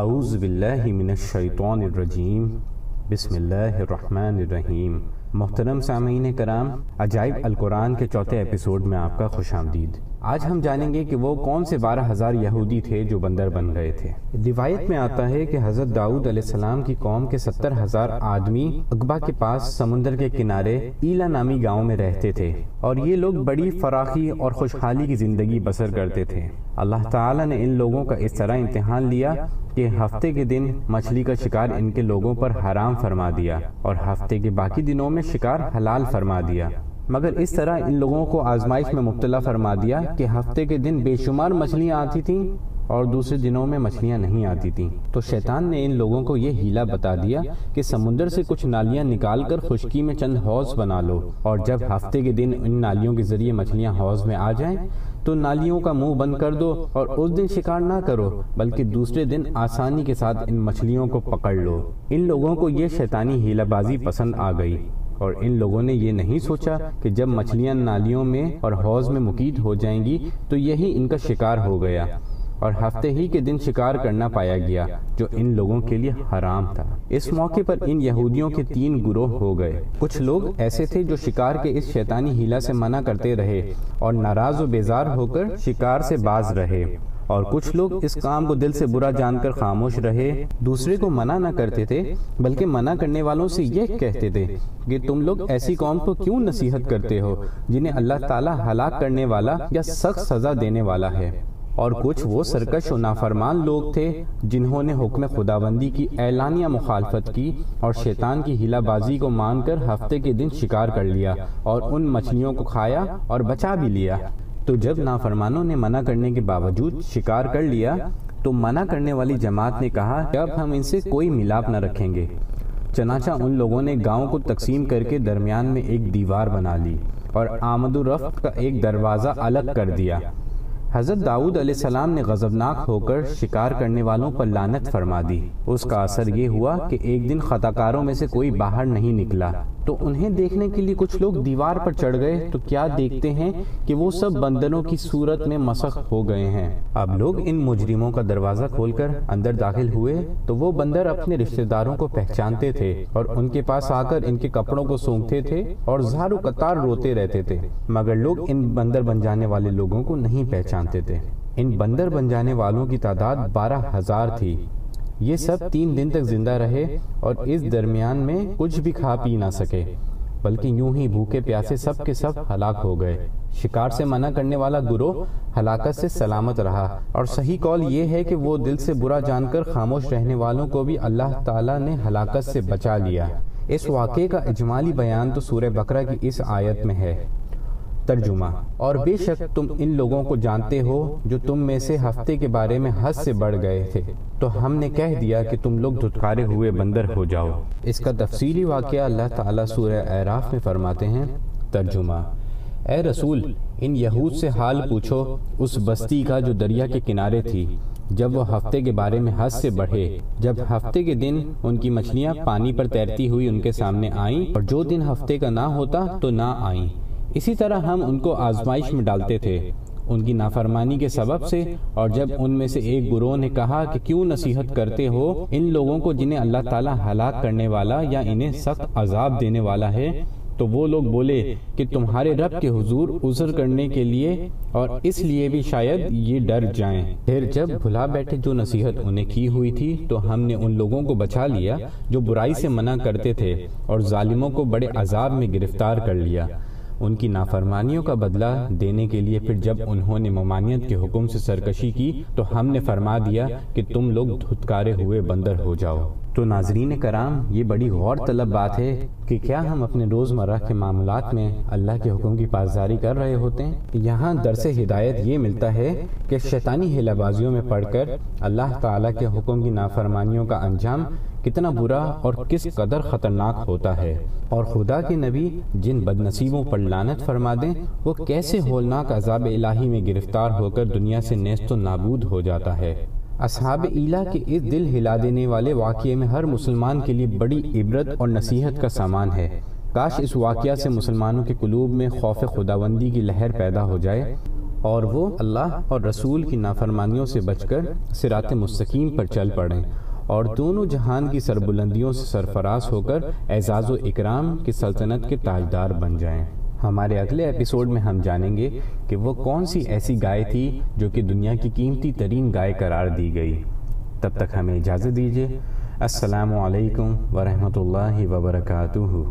اعوذ باللہ من الشیطان الرجیم. بسم اللہ الرحمن الرحیم. محترم سامعین کرام، عجائب القرآن کے چوتھے ایپیسوڈ میں آپ کا خوش آمدید۔ آج ہم جانیں گے کہ وہ کون سے بارہ ہزار یہودی تھے جو بندر بن گئے تھے۔ روایت میں آتا ہے کہ حضرت داؤد علیہ السلام کی قوم کے ستر ہزار آدمی اقبا کے پاس سمندر کے کنارے ایلا نامی گاؤں میں رہتے تھے اور یہ لوگ بڑی فراخی اور خوشحالی کی زندگی بسر کرتے تھے۔ اللہ تعالیٰ نے ان لوگوں کا اس طرح امتحان لیا کہ ہفتے کے دن مچھلی کا شکار ان کے لوگوں پر حرام فرما دیا اور ہفتے کے باقی دنوں میں شکار حلال فرما دیا۔ مگر اس طرح ان لوگوں کو آزمائش میں مبتلا فرما دیا کہ ہفتے کے دن بے شمار مچھلیاں آتی تھیں اور دوسرے دنوں میں مچھلیاں نہیں آتی تھیں۔ تو شیطان نے ان لوگوں کو یہ ہیلا بتا دیا کہ سمندر سے کچھ نالیاں نکال کر خشکی میں چند حوض بنا لو اور جب ہفتے کے دن ان نالیوں کے ذریعے مچھلیاں حوض میں آ جائیں تو نالیوں کا منہ بند کر دو اور اس دن شکار نہ کرو، بلکہ دوسرے دن آسانی کے ساتھ ان مچھلیوں کو پکڑ لو۔ ان لوگوں کو یہ شیطانی ہیلا بازی پسند آ گئی۔ اور ان لوگوں نے یہ نہیں سوچا کہ جب مچھلیاں نالیوں میں اور حوض میں مقید ہو جائیں گی تو یہی ان کا شکار ہو گیا اور ہفتے ہی کے دن شکار کرنا پایا گیا جو ان لوگوں کے لیے حرام تھا۔ اس موقع پر ان یہودیوں کے تین گروہ ہو گئے۔ کچھ لوگ ایسے تھے جو شکار کے اس شیطانی ہیلا سے منع کرتے رہے اور ناراض و بیزار ہو کر شکار سے باز رہے۔ اور کچھ لوگ اس کام کو دل سے برا جان کر خاموش رہے، دوسرے کو منع نہ کرتے تھے، بلکہ منع کرنے والوں سے یہ کہتے تھے کہ تم لوگ ایسی قوم کو کیوں نصیحت کرتے ہو، جنہیں اللہ تعالیٰ ہلاک کرنے والا یا سخت سزا دینے والا ہے۔ اور کچھ وہ سرکش و نافرمان لوگ تھے جنہوں نے حکم خداوندی کی اعلانیہ مخالفت کی اور شیطان کی ہلا بازی کو مان کر ہفتے کے دن شکار کر لیا اور ان مچھلیوں کو کھایا اور بچا بھی لیا۔ تو جب نافرمانوں نے منع کرنے کے باوجود شکار کر لیا، تو منع کرنے والی جماعت نے کہا کہ اب ہم ان سے کوئی ملاپ نہ رکھیں گے۔ چنانچہ ان لوگوں نے گاؤں کو تقسیم کر کے درمیان میں ایک دیوار بنا لی اور آمد و رفت کا ایک دروازہ الگ کر دیا۔ حضرت داؤد علیہ السلام نے غضبناک ہو کر شکار کرنے والوں پر لانت فرما دی۔ اس کا اثر یہ ہوا کہ ایک دن خطاکاروں میں سے کوئی باہر نہیں نکلا۔ تو انہیں دیکھنے کے لیے کچھ لوگ دیوار پر چڑھ گئے۔ تو کیا دیکھتے ہیں کہ وہ سب بندروں کی صورت میں مسخ ہو گئے ہیں۔ اب لوگ ان مجرموں کا دروازہ کھول کر اندر داخل ہوئے۔ تو وہ بندر اپنے رشتہ داروں کو پہچانتے تھے اور ان کے پاس آ کر ان کے کپڑوں کو سونگتے تھے اور زارو قطار روتے رہتے تھے۔ مگر لوگ ان بندر بن جانے والے لوگوں کو نہیں پہچانتے تھے۔ ان بندر بن جانے والوں کی تعداد بارہ ہزار تھی۔ یہ سب تین دن تک زندہ رہے اور اس درمیان میں کچھ بھی کھا پی نہ سکے۔ بلکہ یوں ہی بھوکے پیاسے سب کے سب ہلاک ہو گئے۔ شکار سے منع کرنے والا گروہ ہلاکت سے سلامت رہا۔ اور صحیح قول یہ ہے کہ وہ دل سے برا جان کر خاموش رہنے والوں کو بھی اللہ تعالیٰ نے ہلاکت سے بچا لیا۔ اس واقعے کا اجمالی بیان تو سورہ بکرہ کی اس آیت میں ہے۔ ترجمہ۔ اور بے شک تم ان لوگوں کو جانتے ہو جو تم میں سے ہفتے کے بارے میں حد سے بڑھ گئے تھے۔ تو ہم نے کہہ دیا کہ تم لوگ دھتکارے ہوئے بندر ہو جاؤ۔ اس کا تفصیلی واقعہ اللہ تعالیٰ سورہ اعراف میں فرماتے ہیں۔ ترجمہ۔ اے رسول، ان یہود سے حال پوچھو اس بستی کا جو دریا کے کنارے تھی۔ جب وہ ہفتے کے بارے میں حد سے بڑھے، جب ہفتے کے دن ان کی مچھلیاں پانی پر تیرتی ہوئی ان کے سامنے آئیں اور جو دن ہفتے کا نہ ہوتا تو نہ آئیں۔ اسی طرح ہم ان کو آزمائش میں ڈالتے تھے۔ ان کی نافرمانی کے سبب سے، اور جب ان میں سے ایک گروہ نے کہا کہ کیوں نصیحت کرتے ہو، ان لوگوں کو جنہیں اللہ تعالیٰ ہلاک کرنے والا یا انہیں سخت عذاب دینے والا ہے، تو وہ لوگ بولے کہ تمہارے رب کے حضور عذر کرنے کے لیے، اور اس لیے بھی شاید یہ ڈر جائیں۔ پھر جب بھلا بیٹھے جو نصیحت انہیں کی ہوئی تھی، تو ہم نے ان لوگوں کو بچا لیا جو برائی سے منع کرتے تھے، اور ظالموں کو بڑے عذاب میں گرفتار کر لیا۔ ان کی نافرمانیوں کا بدلہ دینے کے لیے پھر جب انہوں نے ممانیت کے حکم سے سرکشی کی تو ہم نے فرما دیا کہ تم لوگ دھتکارے ہوئے بندر ہو جاؤ۔ تو ناظرین کرام، یہ بڑی غور طلب بات ہے کہ کیا ہم اپنے روزمرہ کے معاملات میں اللہ کے حکم کی پاسداری کر رہے ہوتے ہیں؟ یہاں درس ہدایت یہ ملتا ہے کہ شیطانی ہلا بازیوں میں پڑھ کر اللہ تعالیٰ کے حکم کی نافرمانیوں کا انجام کتنا برا اور کس قدر خطرناک ہوتا ہے۔ اور خدا کے نبی جن بد نصیبوں پر لانت فرما دیں، وہ کیسے ہولناک عذاب الہی میں گرفتار ہو کر دنیا سے نیست و نابود ہو جاتا ہے۔ اصحاب ایلا کے اس دل ہلا دینے والے واقعے میں ہر مسلمان کے لیے بڑی عبرت اور نصیحت کا سامان ہے۔ کاش اس واقعہ سے مسلمانوں کے قلوب میں خوف خداوندی کی لہر پیدا ہو جائے۔ اور وہ اللہ اور رسول کی نافرمانیوں سے بچ کر سرات مستقیم پر چل پڑیں۔ اور دونوں جہان کی سربلندیوں سے سرفراز ہو کر اعزاز و اکرام کی سلطنت کے تاجدار بن جائیں۔ ہمارے اگلے ایپیسوڈ میں ہم جانیں گے کہ وہ کون سی ایسی گائے تھی جو کہ دنیا کی قیمتی ترین گائے قرار دی گئی۔ تب تک ہمیں اجازت دیجیے السلام علیکم ورحمۃ اللہ وبرکاتہ۔